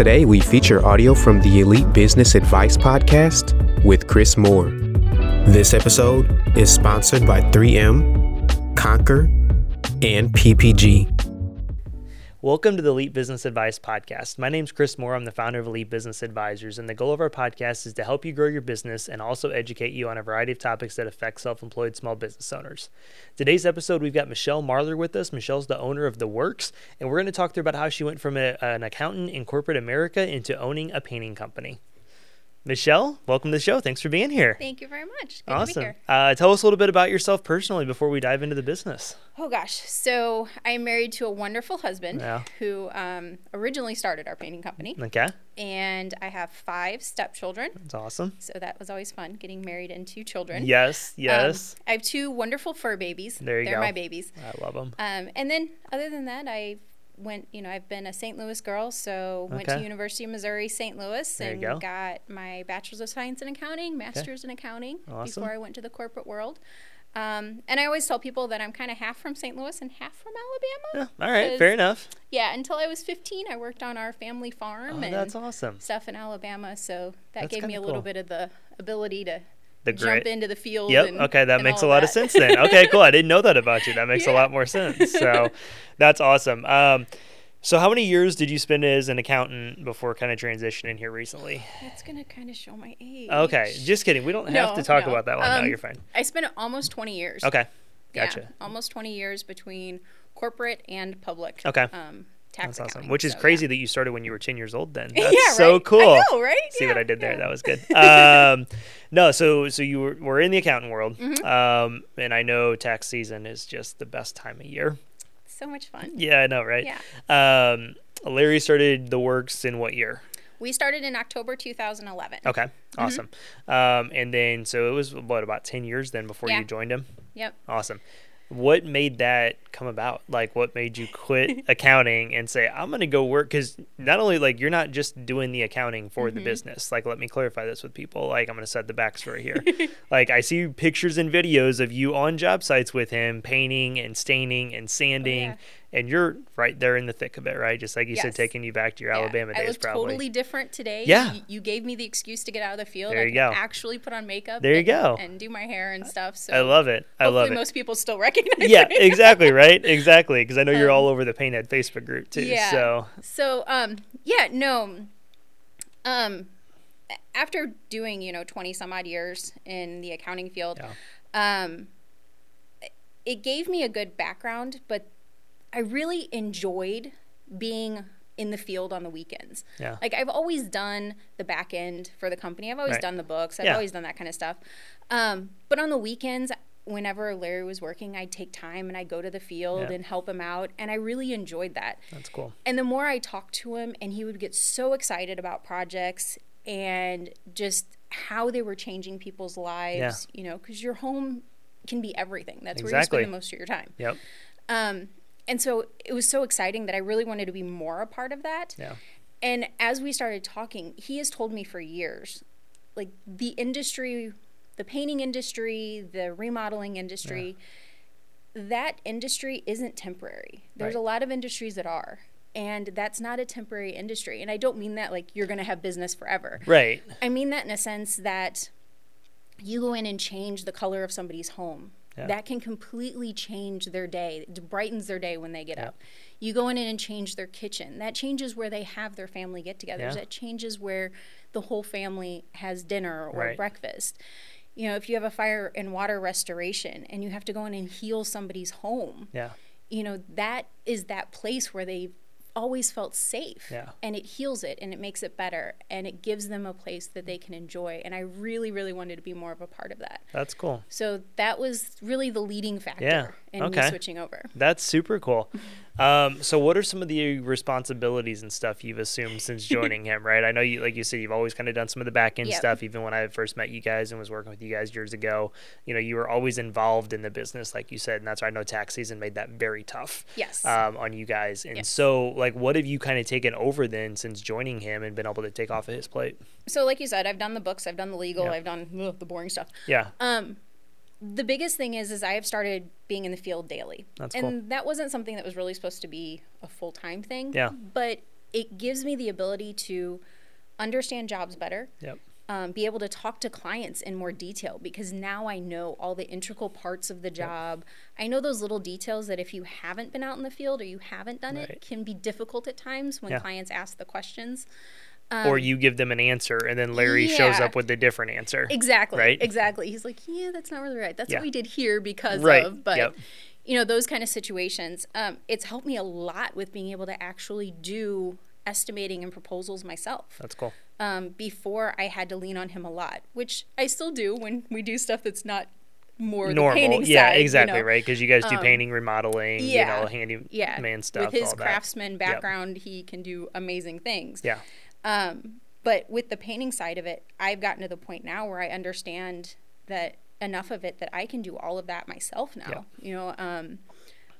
Today, we feature audio from the Elite Business Advice Podcast with Chris Moore. This episode is sponsored by 3M, Conquer, and PPG. Welcome to the Elite Business Advice Podcast. My name is Chris Moore. I'm the founder of Elite Business Advisors, and the goal of our podcast is to help you grow your business and also educate you on a variety of topics that affect self employed small business owners. Today's episode, we've got Michelle Marler with us. Michelle's the owner of The Works, and we're going to talk her about how she went from a, an accountant in corporate America into owning a painting company. Michelle, welcome to the show. Thanks for being here. Thank you very much. Good awesome. Uh, tell us a little bit about yourself personally before we dive into the business. Oh gosh, so I'm married to a wonderful husband Yeah. who um, originally started our painting company, Okay, and I have five stepchildren. that's awesome. So that was always fun, getting married and two children. Yes, Um, yes. I have two wonderful fur babies. There you They're go. my babies. I love them. Um, and then other than that, I went. You know, I've been a St. Louis girl, so went to University of Missouri St. Louis There and go. got my bachelor's of science in accounting, master's in accounting Awesome. before I went to the corporate world. Um, and I always tell people that I'm kind of half from St. Louis and half from Alabama. Yeah, all right, fair enough. Yeah, until I was 15, I worked on our family farm Oh, and that's awesome. stuff in Alabama. So that That's gave me a little cool. bit of the ability to The jump into the field. Yep. and- okay, that makes a lot of sense then. Okay, cool. I didn't know that about you. That makes a lot more sense. So that's awesome. Um, so how many years did you spend as an accountant before kind of transitioning here recently? That's gonna kind of show my age. Okay, just kidding. We don't have to talk no. about that one. no, Um, you're fine. I spent almost 20 years. Okay, Yeah, gotcha. almost 20 years between corporate and public. Okay. Um, tax That's awesome. Which is So, yeah. crazy that you started when you were 10 years old then. That's yeah, so cool. I know, right? See what I did there? yeah. That was good. Um, no, so so you were, were in the accounting world, Mm-hmm. um, and I know tax season is just the best time of year. So much fun. Yeah, I know, right? Yeah. Um, Larry started the works in what year? We started in October 2011. Okay, Mm-hmm. awesome. Um, and then so it was what about ten years then before Yeah. you joined him? Yep. Awesome. What made that come about? Like, what made you quit accounting and say, I'm going to go work? Because not only, like, you're not just doing the accounting for Mm-hmm. the business. Like, let me clarify this with people. Like, I'm going to set the backstory here. like, I see pictures and videos of you on job sites with him painting and staining and sanding. Oh, yeah. And you're right there in the thick of it, right? Just like you said, taking you back to your Yeah. Alabama I days, look probably. totally different today. Yeah. You, you gave me the excuse to get out of the field. There you go. Actually put on makeup. There you and, go. And do my hair and stuff. So I love it. I love it. most people still recognize yeah, me. exactly, right? Exactly. Because I know you're Um, all over the Paint Ed Facebook group too. Yeah. So, So, um, yeah, no. Um, after doing, you know, 20 some odd years in the accounting field, um, it gave me a good background, but I really enjoyed being in the field on the weekends. Yeah. Like I've always done the back end for the company. I've always Right. done the books. I've Yeah. always done that kind of stuff. Um, but on the weekends, whenever Larry was working, I'd take time and I'd go to the field Yeah. and help him out, and I really enjoyed that. that's cool. And the more I talked to him, and he would get so excited about projects and just how they were changing people's lives, yeah. you know, because your home can be everything. That's where you spend the most of your time. Yep. Um, and so it was so exciting that I really wanted to be more a part of that. Yeah. And as we started talking, he has told me for years, like the industry, the painting industry, the remodeling industry, that industry isn't temporary. There's Right. a lot of industries that are. And that's not a temporary industry. And I don't mean that like you're going to have business forever. Right. I mean that in a sense that you go in and change the color of somebody's home. Yeah. That can completely change their day. It brightens their day when they get up. You go in and change their kitchen. That changes where they have their family get-togethers. Yeah. That changes where the whole family has dinner or Right. breakfast. You know, if you have a fire and water restoration and you have to go in and heal somebody's home, Yeah. you know, that is that place where they always felt safe. Yeah. And it heals it and it makes it better and it gives them a place that they can enjoy. And I really, really wanted to be more of a part of that. That's cool. So that was really the leading factor. Yeah. And okay. me switching over. That's super cool. Um, so, what are some of the responsibilities and stuff you've assumed since joining him? Right, I know you, like you said, you've always kind of done some of the back end yep. stuff. Even when I first met you guys and was working with you guys years ago, you know, you were always involved in the business, like you said, and that's why I know tax season made that very tough. Yes. Um, on you guys, and yes. so like, what have you kind of taken over then since joining him and been able to take off of his plate? So, like you said, I've done the books, I've done the legal, I've done ugh, the boring stuff. Yeah. Um the biggest thing is is I have started being in the field daily. That's and cool. that wasn't something that was really supposed to be a full time thing. Yeah. But it gives me the ability to understand jobs better. Yep. Um, be able to talk to clients in more detail because now I know all the integral parts of the job. Yep. I know those little details that if you haven't been out in the field or you haven't done right. it can be difficult at times when yeah. clients ask the questions. Um, or you give them an answer and then Larry yeah. shows up with a different answer. Exactly. Right? Exactly. He's like, yeah, that's not really right. That's yeah. what we did here because right. of. But, yep. you know, those kind of situations, um, it's helped me a lot with being able to actually do estimating and proposals myself. That's cool. Um, before I had to lean on him a lot, which I still do when we do stuff that's not more normal. yeah, side, exactly, you know? right? Because you guys do um, painting, remodeling, yeah, you know, handyman yeah. stuff. With his craftsman that. background, yep. he can do amazing things. Yeah. Um, but with the painting side of it, I've gotten to the point now where I understand that enough of it that I can do all of that myself now. Yeah. You know, um,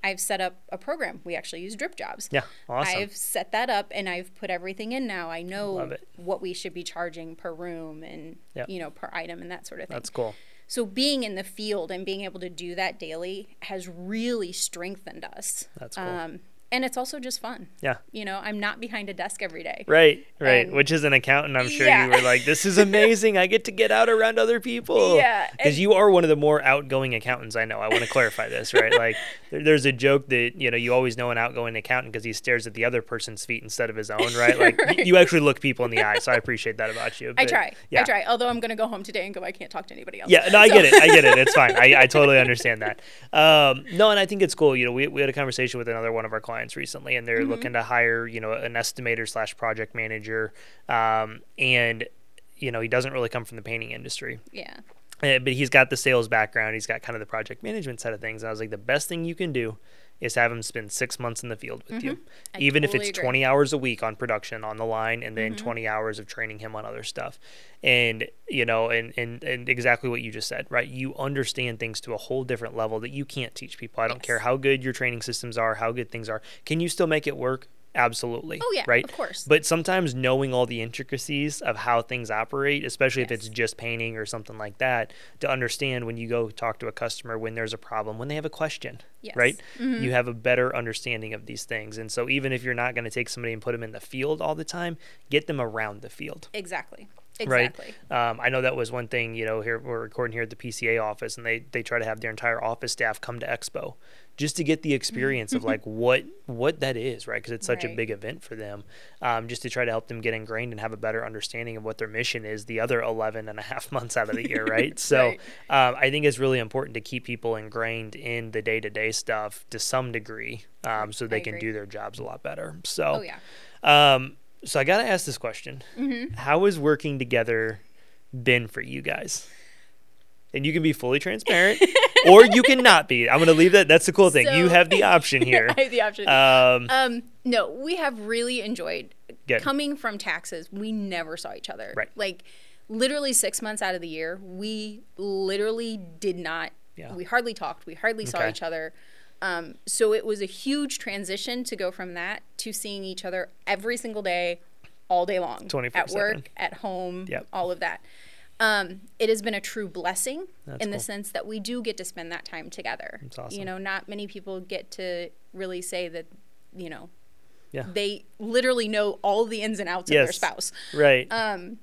I've set up a program. We actually use DripJobs. Yeah, awesome. I've set that up and I've put everything in now. I know what we should be charging per room and yep. you know per item and that sort of thing. That's cool. So being in the field and being able to do that daily has really strengthened us. That's cool. Um, and it's also just fun. Yeah. You know, I'm not behind a desk every day. Right, right. And Which is an accountant, I'm sure yeah. you were like, this is amazing. I get to get out around other people. Yeah. Because you are one of the more outgoing accountants I know. I want to clarify this, right? Like, there, there's a joke that, you know, you always know an outgoing accountant because he stares at the other person's feet instead of his own, right? Like, right. you actually look people in the eye. So I appreciate that about you. But, I try. Yeah. I try. Although I'm going to go home today and go, I can't talk to anybody else. Yeah, no, I get it. I get it. It's fine. I, I totally understand that. Um, no, and I think it's cool. You know, we, we had a conversation with another one of our clients recently, and they're mm-hmm. looking to hire, you know, an estimator slash project manager, um, and you know he doesn't really come from the painting industry. Yeah. Uh, but he's got the sales background. He's got kind of the project management side of things. And I was like, the best thing you can do is have him spend six months in the field with mm-hmm. you, I even totally if it's agree. 20 hours a week on production on the line, and then Mhm. 20 hours of training him on other stuff. And you know, and, and and exactly what you just said, right? You understand things to a whole different level that you can't teach people. I don't Yes. care how good your training systems are, how good things are. Can you still make it work? Absolutely. Oh yeah, Right. of course. But sometimes knowing all the intricacies of how things operate, especially if it's just painting or something like that, to understand when you go talk to a customer when there's a problem, when they have a question, yes. right? Mhm. You have a better understanding of these things. And so even if you're not going to take somebody and put them in the field all the time, get them around the field. Exactly. Right. Um, I know that was one thing, you know, here we're recording here at the PCA office and they, they try to have their entire office staff come to Expo just to get the experience of like what what that is, right? Because it's such a big event for them. Um, just to try to help them get ingrained and have a better understanding of what their mission is the other 11 and a half months out of the year, right? So Right. um, I think it's really important to keep people ingrained in the day to day stuff to some degree um, so they I can agree. do their jobs a lot better. So, Oh yeah. um, so I got to ask this question Mm-hmm. How has working together been for you guys? And you can be fully transparent, or you can not be. I'm going to leave that. That's the cool thing. you have the option here. I have the option. Um, Um, no, we have really enjoyed Good. coming from taxes. We never saw each other. Right. Like literally six months out of the year, we literally did not. Yeah. We hardly talked. We hardly saw each other. Um, so it was a huge transition to go from that to seeing each other every single day, all day long, 24/7. at work, at home, Yep. all of that. Um, it has been a true blessing That's in the sense that we do get to spend that time together. Awesome. You know, not many people get to really say that, you know, Yeah. they literally know all the ins and outs of their spouse. right. Um,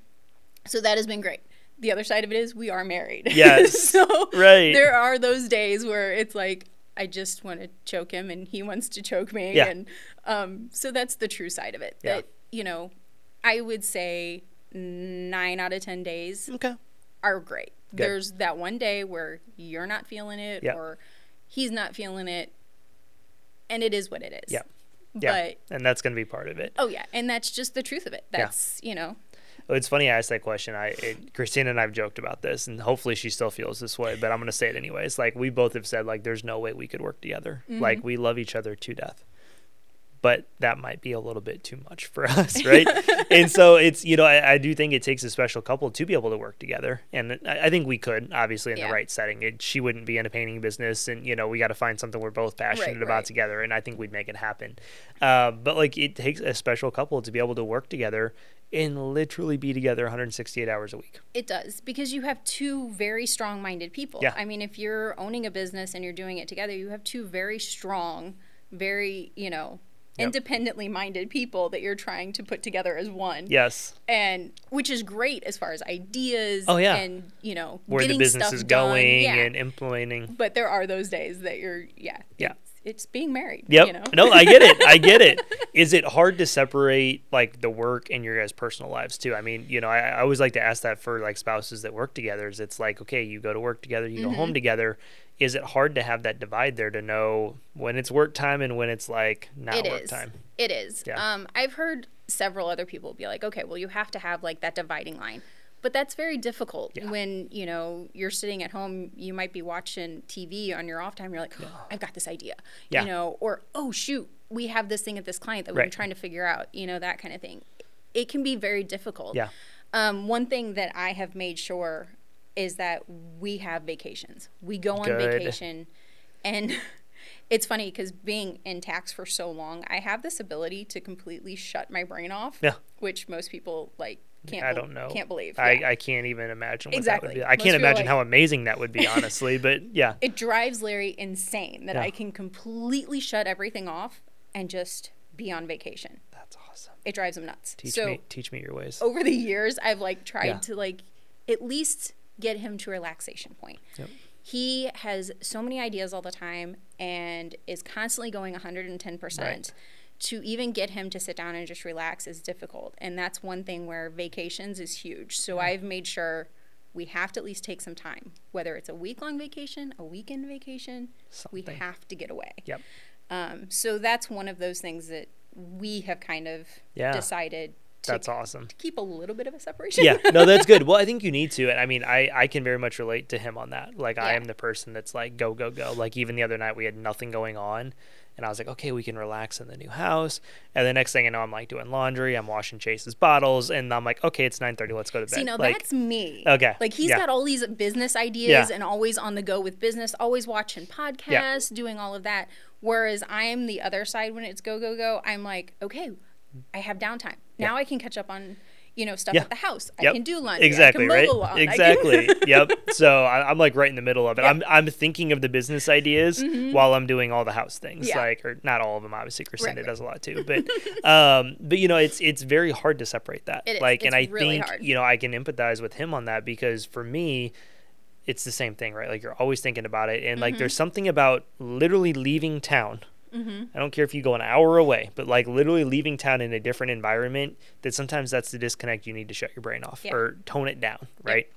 so that has been great. The other side of it is we are married. Yes. so Right. there are those days where it's like I just want to choke him and he wants to choke me. Yeah. And um, so that's the true side of it. Yeah. That, you know, I would say nine out of 10 days okay. are great. Good. There's that one day where you're not feeling it Yeah. or he's not feeling it. And it is what it is. Yeah. Yeah. But and that's going to be part of it. oh yeah, and that's just the truth of it. Yeah. That's, you know, it's funny I asked that question. I it, Christina and I've joked about this, and hopefully she still feels this way. But I'm gonna say it anyways. Like we both have said, like there's no way we could work together. Mm-hmm. Like we love each other to death but that might be a little bit too much for us, right? and so it's you know I, I, do think it takes a special couple to be able to work together, and I, I think we could obviously in yeah. the right setting. It, she wouldn't be in a painting business, and you know we got to find something we're both passionate right, about right. together, and I think we'd make it happen. Uh, but like it takes a special couple to be able to work together and literally be together 168 hours a week. It does because you have two very strong-minded people. Yeah. I mean, if you're owning a business and you're doing it together, you have two very strong, very you know yep. independently minded people that you're trying to put together as one. Yes. And which is great as far as ideas oh, yeah. and, you know, where the business is going yeah. and implementing. But there are those days that you're, yeah. Yeah. It's, being married. Yep. You know? no, I get it. I get it. Is it hard to separate like the work and your guys' personal lives too? I mean, you know, I, I always like to ask that for like spouses that work together. Is it's like, okay, you go to work together, you mm-hmm. go home together, is it hard to have that divide there to know when it's work time and when it's like not it work is. time? It is. Yeah. Um, I've heard several other people be like, okay, well, you have to have like that dividing line. But that's very difficult yeah. when, you know, you're sitting at home, you might be watching TV on your off time, you're like, oh, I've got this idea. Yeah. You know, or oh shoot, we have this thing at this client that we've right. been trying to figure out, you know, that kind of thing. It can be very difficult. Yeah. Um, one thing that I have made sure is that we have vacations. We go on Good. vacation and it's funny because being in tax for so long, I have this ability to completely shut my brain off. Yeah. Which most people like can't. I don't know. Can't believe. I, yeah. I can't even imagine. exactly. I can't imagine like, how amazing that would be, honestly. but yeah. It drives Larry insane that yeah. I can completely shut everything off and just be on vacation. That's awesome. It drives him nuts. Teach so, me, teach me your ways. Over the years, I've like tried yeah. to like at least get him to a relaxation point. Yep. He has so many ideas all the time and is constantly going 110%. Right. To even get him to sit down and just relax is difficult. And that's one thing where vacations is huge. So yeah. I've made sure we have to at least take some time, whether it's a week long vacation, a weekend vacation, Something. we have to get away. Yep. Um, so that's one of those things that we have kind of yeah. decided that's awesome. To keep a little bit of a separation. yeah, no, that's good. Well, I think you need to. And I mean, I, I can very much relate to him on that. Like, yeah. I am the person that's like, go, go, go. Like, even the other night, we had nothing going on. And I was like, okay, we can relax in the new house. And the next thing I know, I'm like doing laundry. I'm washing Chase's bottles, and I'm like, okay, it's 9:30. Let's go to bed. See, now like, that's me. Okay. Like he's yeah. got all these business ideas yeah. and always on the go with business, always watching podcasts, yeah. doing all of that. Whereas I am the other side when it's go go go. I'm like, okay, I have downtime. Now I can catch up on you know stuff yeah. at the house. Yep. I can do laundry. Exactly right. Lawn. Exactly. yep. So I, am like right in the middle of it. I'm I'm thinking of the business ideas mm-hmm. while I'm doing all the house things. Yeah. Like or not all of them. Obviously, Christina right, right. does a lot too. But um, but you know, it's it's very hard to separate that. It is. Like, it's and I really think hard. you know I can empathize with him on that because for me. It's the same thing, right? Like you're always thinking about it, and mm-hmm. like there's something about literally leaving town Mm-hmm. I don't care if you go an hour away, but like literally leaving town in a different environment, that sometimes that's the disconnect you need to shut your brain off yeah. or tone it down, right? Yep.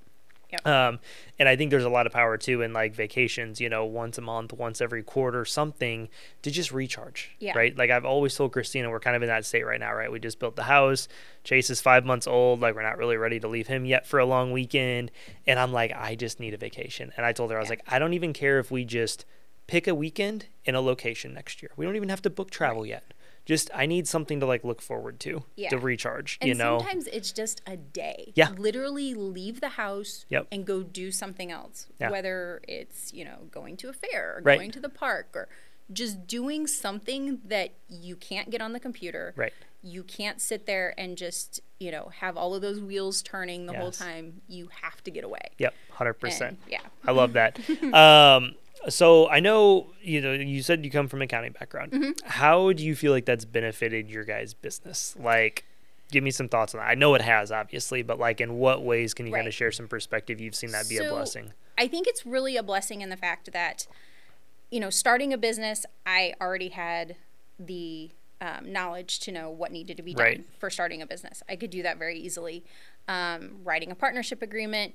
Yep. Um, and I think there's a lot of power too in like vacations, you know, once a month, once every quarter, something to just recharge. Yeah. Right. Like I've always told Christina, we're kind of in that state right now, right? We just built the house. Chase is five months old. Like we're not really ready to leave him yet for a long weekend. And I'm like, I just need a vacation. And I told her, I was yeah. like, I don't even care if we just pick a weekend in a location next year. We don't even have to book travel yet. Just I need something to like look forward to yeah. to recharge. And you know, sometimes it's just a day. Yeah, literally leave the house yep. and go do something else. Yeah. Whether it's you know going to a fair or right. going to the park or just doing something that you can't get on the computer. Right. You can't sit there and just you know have all of those wheels turning the yes. whole time. You have to get away. Yep, hundred percent. Yeah, I love that. um, so I know you know you said you come from an accounting background. Mm-hmm. How do you feel like that's benefited your guys' business? Like, give me some thoughts on that. I know it has, obviously, but like, in what ways can you right. kind of share some perspective? You've seen that be so, a blessing. I think it's really a blessing in the fact that, you know, starting a business, I already had the um, knowledge to know what needed to be done right. for starting a business. I could do that very easily. Um, writing a partnership agreement,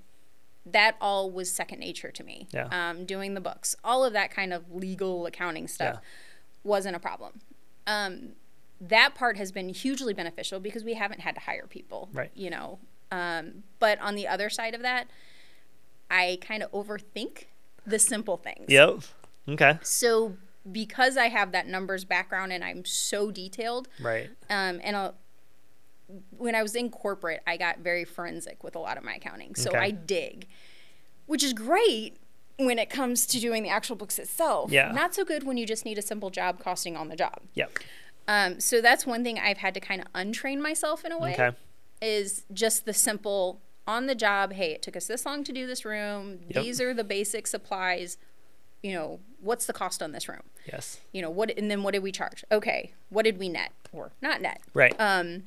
that all was second nature to me. Yeah. Um, doing the books, all of that kind of legal accounting stuff Yeah. wasn't a problem. Um, that part has been hugely beneficial because we haven't had to hire people. Right. You know, Um, but on the other side of that, I kind of overthink the simple things. Yep. Okay. So because I have that numbers background and I'm so detailed, Right. um, and I'll, when I was in corporate, I got very forensic with a lot of my accounting. So Okay. I dig, which is great when it comes to doing the actual books itself. Yeah. Not so good when you just need a simple job costing on the job. Yep. Um, so that's one thing I've had to kind of untrain myself in a way Okay. is just the simple on the job. Hey, it took us this long to do this room. Yep. These are the basic supplies. You know, what's the cost on this room? Yes. You know, what, and then what did we charge? Okay, what did we net or not net? Right. Um,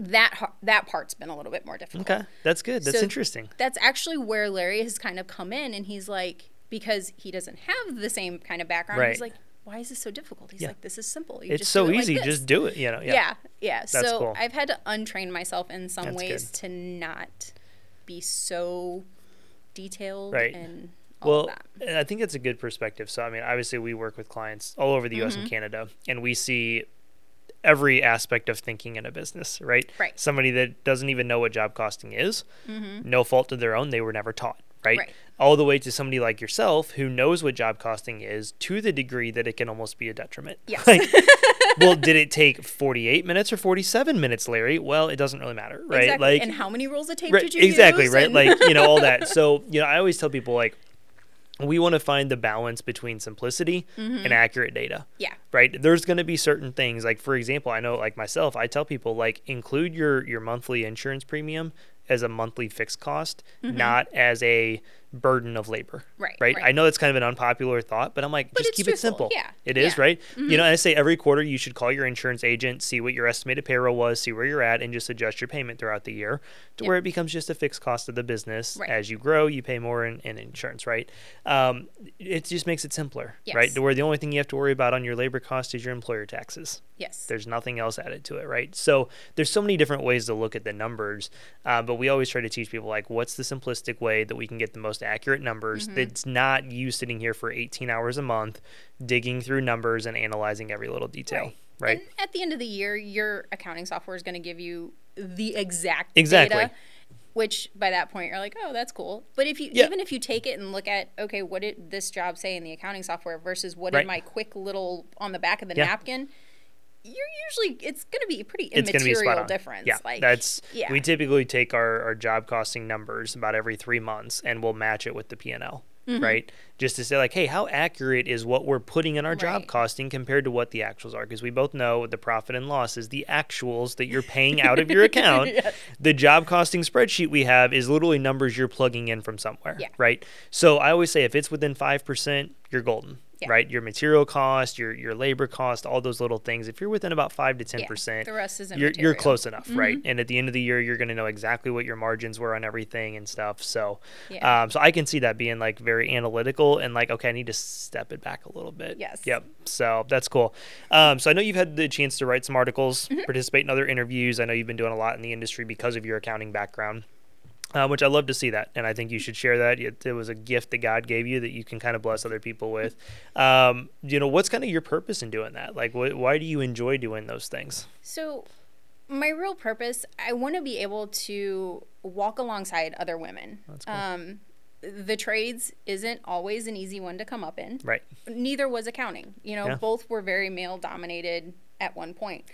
that that part's been a little bit more difficult. okay. That's good. That's So interesting. That's actually where Larry has kind of come in, and he's like, because he doesn't have the same kind of background, he's like, why is this so difficult? He's Yeah. like, this is simple. You It's just so it like easy. this." Just do it. You know. Yeah. yeah, yeah. so cool. I've had to untrain myself in some That's ways good. to not be so detailed Right. and Well, of that. and I think that's a good perspective. So, I mean, obviously, we work with clients all over the U.S. Mm-hmm. and Canada, and we see every aspect of thinking in a business, right? Right. Somebody that doesn't even know what job costing is, no fault of their own, they were never taught, right? Mm-hmm. Right. All the way to somebody like yourself who knows what job costing is to the degree that it can almost be a detriment. Yes. Like, well, did it take 48 minutes or 47 minutes, Larry? Well, it doesn't really matter, right? Exactly. Like, and how many rules of tape right, did you exactly right And- like you know all that so you know i always tell people like we want to find the balance between simplicity and accurate data Mm-hmm. yeah. right there's going to be certain things like for example i know like myself i tell people like include your your monthly insurance premium as a monthly fixed cost not as a burden of labor Mm-hmm. Right, right right. i know that's kind of an unpopular thought but i'm like just it's keep it simple yeah, it is yeah. Mm-hmm. right you know i say every quarter you should call your insurance agent see what your estimated payroll was see where you're at and just adjust your payment throughout the year to Yep. where it becomes just a fixed cost of the business Right. as you grow you pay more in, in insurance right um, it just makes it simpler right to where the only thing you have to worry about on your labor cost is your employer taxes Yes. there's nothing else added to it, right? So there's so many different ways to look at the numbers, uh, but we always try to teach people like what's the simplistic way that we can get the most accurate numbers. Mm-hmm. That's not you sitting here for 18 hours a month, digging through numbers and analyzing every little detail, Right. right? And at the end of the year, your accounting software is going to give you the exact Exactly. data, which by that point you're like, oh, that's cool. But if you Yeah. even if you take it and look at, okay, what did this job say in the accounting software versus what Right. did my quick little on the back of the Yeah. napkin, you're usually it's going to be a pretty it's going to be spot immaterial on. difference. Yeah, like that's yeah. we typically take our, our job costing numbers about every three months and we'll match it with the P and L, Mm-hmm. right? Just to say like, hey, how accurate is what we're putting in our job costing compared to what the actuals are? Because we both know the profit and loss is the actuals that you're paying out of your account. The job costing spreadsheet we have is literally numbers you're plugging in from somewhere, Yeah. right? So I always say if it's within five percent, you're golden. Yeah. Right, your material cost, your your labor cost, all those little things. If you're within about five to ten Yeah, percent, the rest is you're, you're close enough, right? Mm-hmm. And at the end of the year, you're going to know exactly what your margins were on everything and stuff. So, Yeah. um, so I can see that being like very analytical and like, okay, I need to step it back a little bit. Yes. Yep. So that's cool. Um, so I know you've had the chance to write some articles, Mm-hmm. participate in other interviews. I know you've been doing a lot in the industry because of your accounting background. Uh, which I love to see that, and I think you should share that. It, it was a gift that God gave you that you can kind of bless other people with. Um, you know, what's kind of your purpose in doing that? Like, wh- why do you enjoy doing those things? So, my real purpose, I want to be able to walk alongside other women. cool. Um, the trades isn't always an easy one to come up in. Right. Neither was accounting. You know, Yeah. both were very male dominated at one point.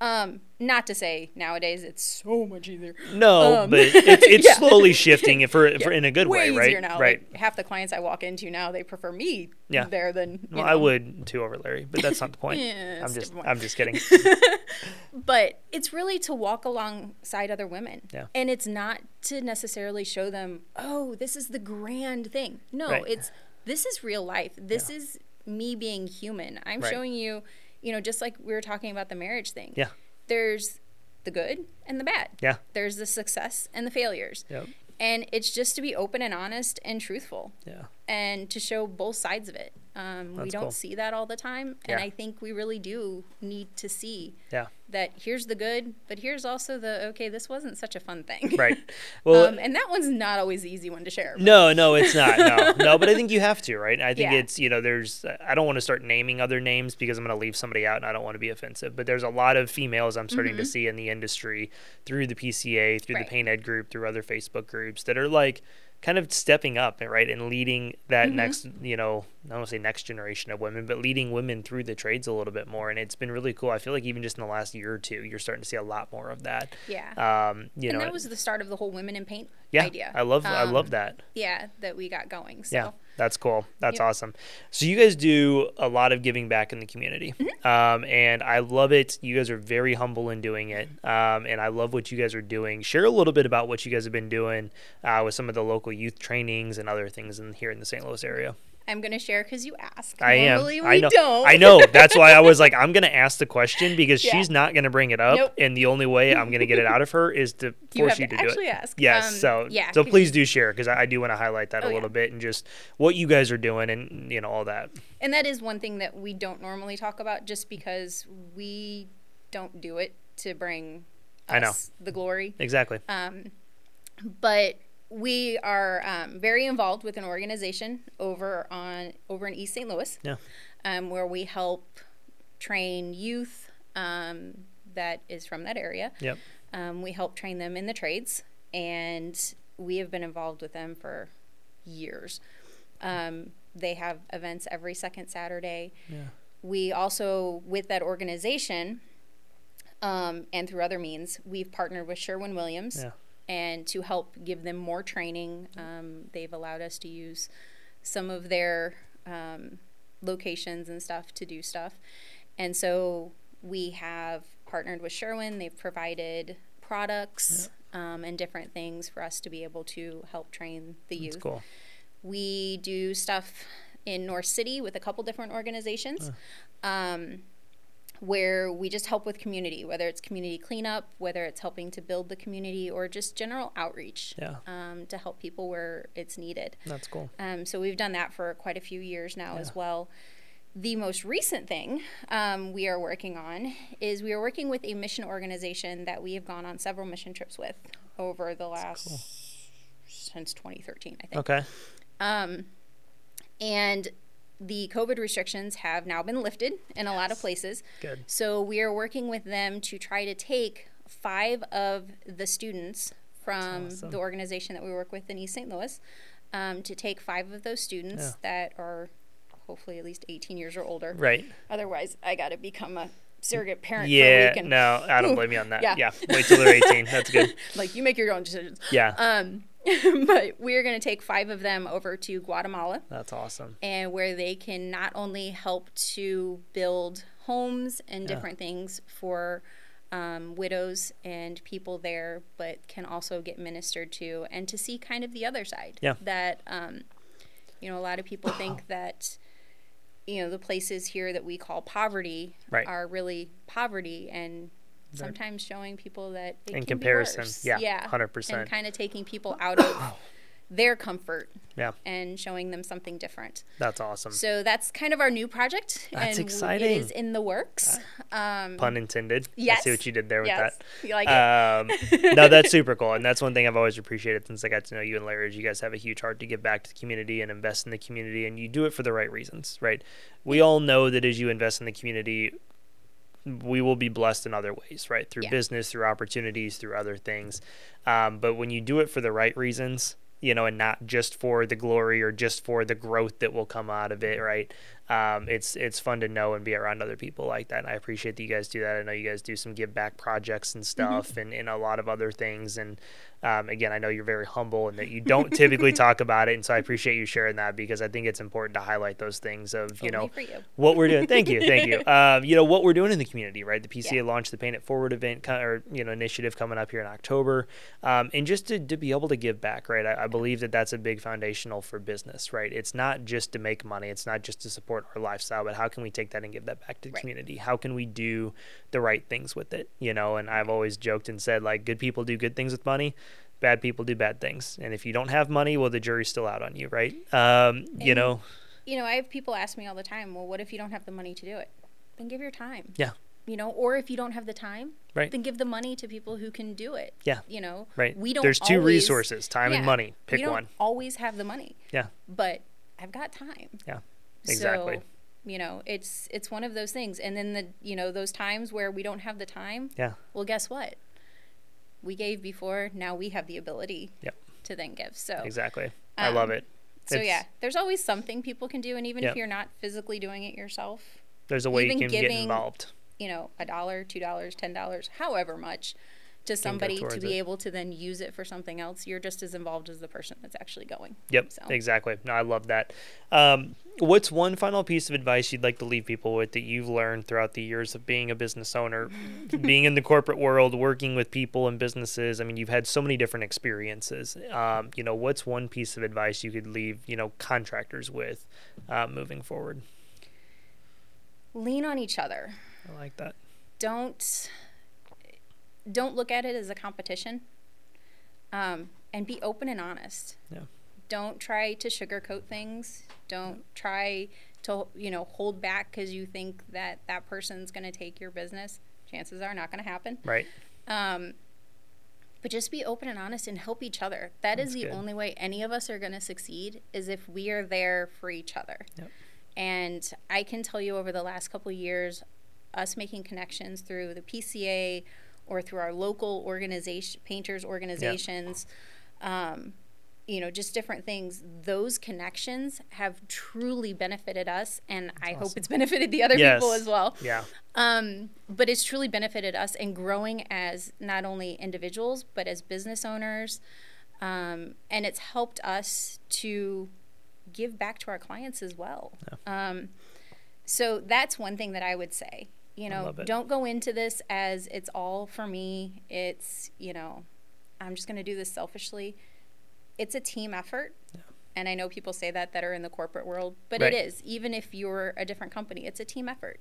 Um, not to say nowadays it's so much easier. No, Um, but it's, it's yeah. slowly shifting for, for in a good way, Way right? easier now. Right. Like half the clients I walk into now, they prefer me Yeah. there than. well, I would too over Larry, but that's not the point. Yeah, I'm just. I'm just kidding. but it's really to walk alongside other women Yeah. and it's not to necessarily show them oh this is the grand thing no Right. it's this is real life this is me being human i'm Right. showing you you know just like we were talking about the marriage thing Yeah. there's the good and the bad Yeah. there's the success and the failures Yep. and it's just to be open and honest and truthful Yeah. and to show both sides of it Um, we don't cool. see that all the time, and Yeah. I think we really do need to see Yeah. That here's the good, but here's also the okay. This wasn't such a fun thing, Right. Well, um, and that one's not always the easy one to share. but- No, no, it's not. No, no, but I think you have to, right? I think Yeah. it's you know, there's. I don't want to start naming other names because I'm going to leave somebody out, and I don't want to be offensive. But there's a lot of females I'm starting to see in the industry through the PCA, through Mm-hmm. Right. the Paint Ed group, through other Facebook groups that are like kind of stepping up, right, and leading that Mm-hmm. next, you know, I don't want to say next generation of women, but leading women through the trades a little bit more, and it's been really cool. I feel like even just in the last year or two, you're starting to see a lot more of that. Yeah. Um, you and know, that was the start of the whole women in paint yeah, idea. I love, I love Um, that. Yeah, that we got going. So. Yeah, that's cool. That's Yep. awesome. So you guys do a lot of giving back in the community, Mm-hmm. um, and I love it. You guys are very humble in doing it, um, and I love what you guys are doing. Share a little bit about what you guys have been doing uh, with some of the local youth trainings and other things in here in the St. Louis area. I'm gonna share because you asked. I am. Normally I we know. don't. I know. That's why I was like, I'm gonna ask the question because Yeah. she's not gonna bring it up, Nope. and the only way I'm gonna get it out of her is to You force you to to, do it. ask. Yes. Um, so yeah, So please do share because I, I do want to highlight that Oh, a yeah. little bit and just what you guys are doing and you know all that. And that is one thing that we don't normally talk about just because we don't do it to bring us I know. the glory. Exactly. Um, but we are um, very involved with an organization over on over in East St. Louis, Yeah. um, where we help train youth um, that is from that area. Yep. Um, we help train them in the trades, and we have been involved with them for years. Um, they have events every second Saturday. Yeah. We also, with that organization, um, and through other means, we've partnered with Sherwin Williams, Yeah. And to help give them more training, um, they've allowed us to use some of their um, locations and stuff to do stuff. And so we have partnered with Sherwin. They've provided products um, and different things for us to be able to help train the That's youth. cool. We do stuff in North City with a couple different organizations. Um, where we just help with community, whether it's community cleanup, whether it's helping to build the community, or just general outreach Yeah. um, to help people where it's needed. That's cool. Um, so we've done that for quite a few years now as well. The most recent thing um, we are working on is we are working with a mission organization that we have gone on several mission trips with over the last since 2013, I think. Okay. Um, and the COVID restrictions have now been lifted in a lot of places. Good. So we are working with them to try to take five of the students from awesome. the organization that we work with in East St. Louis um, to take five of those students that are hopefully at least 18 years or older. Right. Otherwise, I got to become a surrogate parent for a Yeah. week. And, No, I don't blame you on that. yeah. Yeah. Wait till they're 18. That's good. Like, you make your own decisions. Yeah. Um, but we're going to take five of them over to Guatemala. That's awesome. and where they can not only help to build homes and different things for um, widows and people there, but can also get ministered to and to see kind of the other side. Yeah. That, um, you know, a lot of people think that, you know, the places here that we call poverty Right. are really poverty and sometimes showing people that In can be comparison, yeah, yeah 100%. and kind of taking people out of their comfort Yeah. and showing them something different. That's awesome. So that's kind of our new project. That's and exciting. Uh, It is in the works. Um, Pun intended. I yes. see what you did there with yes. that. You like it? Um, no, that's super cool, and that's one thing I've always appreciated since I got to know you and Larry. Is you guys have a huge heart to give back to the community and invest in the community, and you do it for the right reasons, right? We all know that as you invest in the community, we will be blessed in other ways, right? Through Yeah. business, through opportunities, through other things. Um, but when you do it for the right reasons, you know, and not just for the glory or just for the growth that will come out of it, right? Um, it's it's fun to know and be around other people like that. And I appreciate that you guys do that. I know you guys do some give back projects and stuff, and, and a lot of other things. And um, again, I know you're very humble and that you don't typically talk about it, and so I appreciate you sharing that because I think it's important to highlight those things of you Only know you. what we're doing. Thank you, thank you. Um, you know what we're doing in the community, right? The PCA Yeah. launched the Paint It Forward event or you know initiative coming up here in October, um, and just to, to be able to give back, right? I, I believe that that's a big foundational for business, right? It's not just to make money, it's not just to support our lifestyle, but how can we take that and give that back to the Right. community? How can we do the right things with it? You know, and I've always joked and said like, good people do good things with money. Bad people do bad things, and if you don't have money, well, the jury's still out on you, right? Um, you know, you know, I have people ask me all the time, well, what if you don't have the money to do it? Then give your time. Yeah. You know, or if you don't have the time, right. then give the money to people who can do it. Yeah. You know, right. We don't. There's two always, resources: time yeah, and money. Pick we don't one. Always have the money. Yeah. But I've got time. Yeah. Exactly. So, you know, it's it's one of those things. And then the you know those times where we don't have the time. Yeah. Well, guess what? We gave before. Now we have the ability. Yep. To then give. So exactly. Um, I love it. So It's- yeah, there's always something people can do, and even Yep. if you're not physically doing it yourself, There's a way you can get involved. you know, a dollar, two dollars, ten dollars, however much, to somebody to be it. able to then use it for something else, you're just as involved as the person that's actually going. Yep, So. exactly. No, I love that. Um, what's one final piece of advice you'd like to leave people with that you've learned throughout the years of being a business owner, being in the corporate world, working with people and businesses? I mean, you've had so many different experiences. Um, you know, what's one piece of advice you could leave, you know, contractors with uh, moving forward? Lean on each other. I like that. Don't don't look at it as a competition. Um, and be open and honest. Yeah. Don't try to sugarcoat things. Don't try to you know hold back because you think that that person's going to take your business. Chances are not going to happen. Right. Um, but just be open and honest and help each other. That is That's the good. only way any of us are going to succeed is if we are there for each other. Yep. And I can tell you over the last couple of years, us making connections through the PCA or through our local organization, painters organizations, um, you know, just different things. Those connections have truly benefited us, and I hope it's benefited the other Yes. people as well. Yeah. Um, but it's truly benefited us in growing as not only individuals but as business owners, um, and it's helped us to give back to our clients as well. Um, so that's one thing that I would say. You know, don't go into this as it's all for me. It's you know, I'm just going to do this selfishly. It's a team effort. And I know people say that that are in the corporate world, but Right. it is. Even if you're a different company, it's a team effort.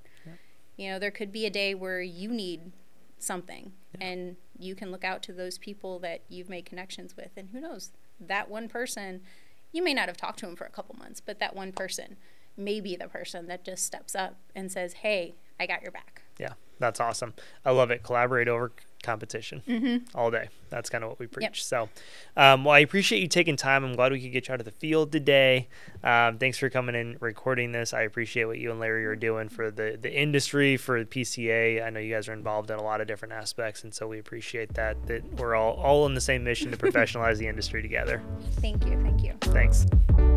You know, there could be a day where you need something and you can look out to those people that you've made connections with. And who knows, that one person, you may not have talked to him for a couple months, but that one person may be the person that just steps up and says, Hey, I got your back. Yeah. That's awesome. I love it. Collaborate over competition mm-hmm. all day. That's kind of what we preach. So, um, well, I appreciate you taking time. I'm glad we could get you out of the field today. Um, thanks for coming and recording this. I appreciate what you and Larry are doing for the, the industry, for the PCA. I know you guys are involved in a lot of different aspects, and so we appreciate that, that we're all, all on the same mission to professionalize the industry together. Thank you. Thank you. Thanks.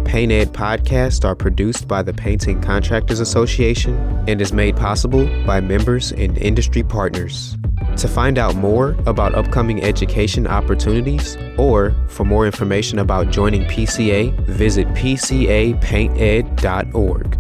Paint Ed podcasts are produced by the Painting Contractors Association and is made possible by members and industry partners. To find out more about upcoming education opportunities or for more information about joining PCA, visit pcapainted.org.